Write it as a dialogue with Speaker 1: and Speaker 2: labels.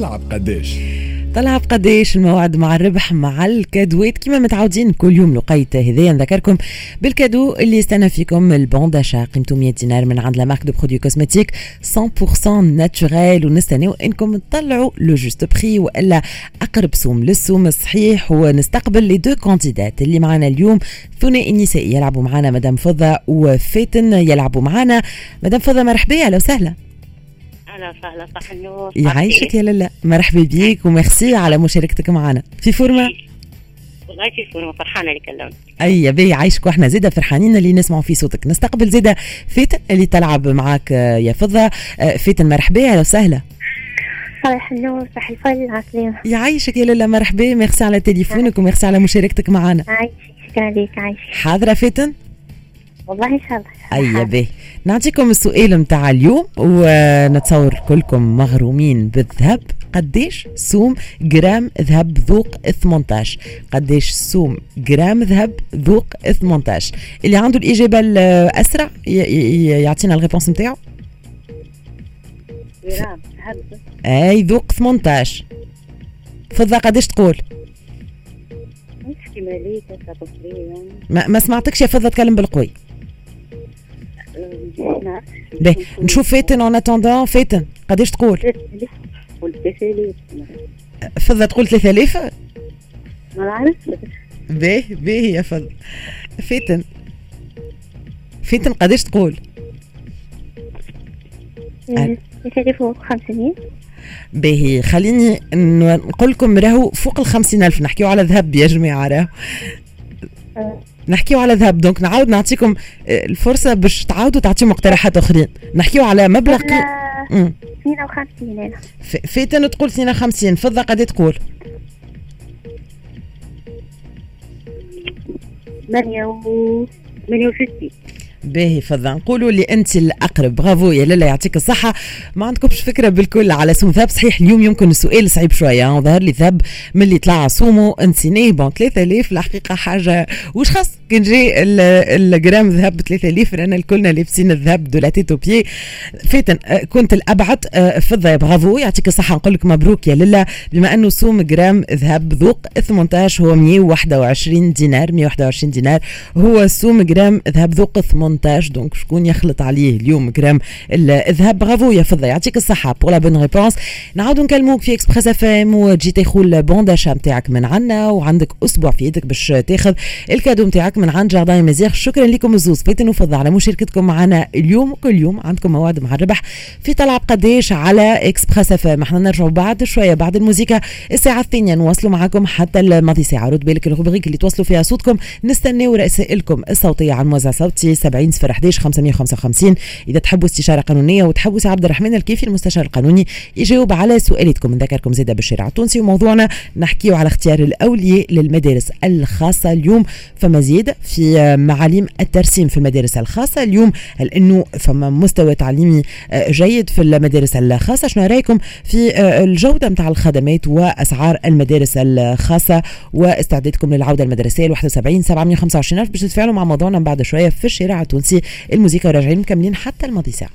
Speaker 1: طلع بقداش
Speaker 2: طلع بقداش الموعد مع الربح مع الكادوات كما متعودين كل يوم الوقيت هذايا نذكركم بال cadeau اللي يستنى فيكم ال bon d'achat قيمته 100 دينار من عند la marque de produits cosmétiques 100% naturels ونستناو إنكم تطلعوا le juste prix وإلا أقرب سوم للسوم الصحيح. ونستقبل les deux candidates اللي معنا اليوم. ثنائي النسائي يلعبوا معنا مدام فضة وفاتن يلعبوا معنا. مدام فضة مرحبا أهلا وسهلا.
Speaker 3: أهلا وسهلا صح النور.
Speaker 2: يعيشك يا لالا مرحبا بيك وميرسي على مشاركتك معنا. في فورمة؟
Speaker 3: والله في فورمة فرحانة اللي كلمت
Speaker 2: إي باهي يعيشك وإحنا زيدا فرحانين اللي نسمعوا في صوتك. نستقبل زيدا فاتن اللي تلعب معاك آه، يا فضة. آه، فاتن مرحبا أهلا وسهلا.
Speaker 4: صباح النور صباح الفل عسلامة
Speaker 2: يعيشك يا لالا مرحبا. ميرسي على تليفونك وميرسي على مشاركتك معنا.
Speaker 4: عايشك شكرا لك عايشك
Speaker 2: حاضرة فاتن
Speaker 4: والله ان شاء الله
Speaker 2: إي باهي. نعطيكم السؤال متاع اليوم ونتصور كلكم مغرومين بالذهب. قديش سوم جرام ذهب ذوق 18 قديش سوم جرام ذهب ذوق 18 اللي عنده الإجابة الأسرع يعطينا ال réponse نتاعو
Speaker 3: جرام
Speaker 2: أي ذوق 18 فضة قديش تقول؟ ما, ما سمعتكش يا فضة تكلم بالقوي. به نشوف فاتن اون اتوندون فاتن قديش تقول
Speaker 3: والتسالي
Speaker 2: فضة تقول 3000
Speaker 3: ما نعرف
Speaker 2: باهي باهي يا فضل فاتن فاتن قديش تقول؟
Speaker 4: يكلفوا 500
Speaker 2: باهي خليني نقول لكم راهو فوق ال 50000 نحكيو على ذهب يا جماعة راهو. نحكيو على ذهب. دونك نعاود نعطيكم آه، الفرصة باش تعاودوا تعطيو مقترحات أخرين. نحكيو على مبلغ قي-
Speaker 4: ولا
Speaker 2: مم.
Speaker 4: 52 أنا
Speaker 2: ف- فاتن تقول 52 فضة قد تقول.
Speaker 3: 68
Speaker 2: باهي فضة. نقولوا اللي انت الأقرب. برافو. يا لالا يعطيك الصحة. ما عندكمش فكرة بالكل على سوم ذهب. صحيح اليوم يمكن السؤال صعيب شوية. ظهر لي ذهب من اللي طلع سومو نسيناه bon 3000 الحقيقة حاجة. وش خاص؟ ال- الجرام ذهب ب 3000 رانا الكلنا لابسين الذهب de la tête aux pieds فاتن آه، كنت الأبعد آه، فضه برافو يعطيك الصحة. نقول لك مبروك يا لالا بما أنه سوم جرام ذهب ذوق 18 هو 121 دينار. 121 دينار هو سوم جرام ذهب ذوق 18 donc شكون يخلط عليه اليوم جرام الذهب برافو يا فضة. يعطيك الصحة. pour la bonne réponse نعاودوا نكلموك في Express FM وتجي تاخذ ال bon d'achat نتاعك من عنا وعندك أسبوع في يدك باش تاخذ ال cadeau نتاعك من عند Jardin مزيغ. شكرا لكم الزوز فاتن وفضة على مشاركتكم معنا اليوم. وكل يوم عندكم موعد مع الربح في طلع قداش على Express FM إحنا نرجعوا بعد شوية بعد الموسيقى. الساعة الثانية نواصلوا معكم حتى الماضي ساعة. رد بالك ال rubrique اللي توصلوا فيها صوتكم. نستناو رسائلكم الصوتية على موزع صوتي 70 صفر 11 555 إذا تحبوا استشارة قانونية وتحبوا سي عبد الرحمن الكيفي المستشار القانوني يجاوب على سؤالاتكم نذكركم زاده بالشارع التونسي وموضوعنا نحكيو على اختيار الأولياء للمدارس الخاصة اليوم. فما زيادة في معاليم الترسيم في المدارس الخاصة. اليوم هل انه فما مستوى تعليمي آه، جيد في المدارس الخاصة. شنو رأيكم في آه، الجودة نتاع الخدمات وأسعار المدارس الخاصة واستعدادكم للعودة المدرسية ال 71 725 ألف باش تتفاعلوا مع موضوعنا بعد شوية في الشارع التونسي. الموسيقى وراجعين مكملين حتى الماضي ساعة.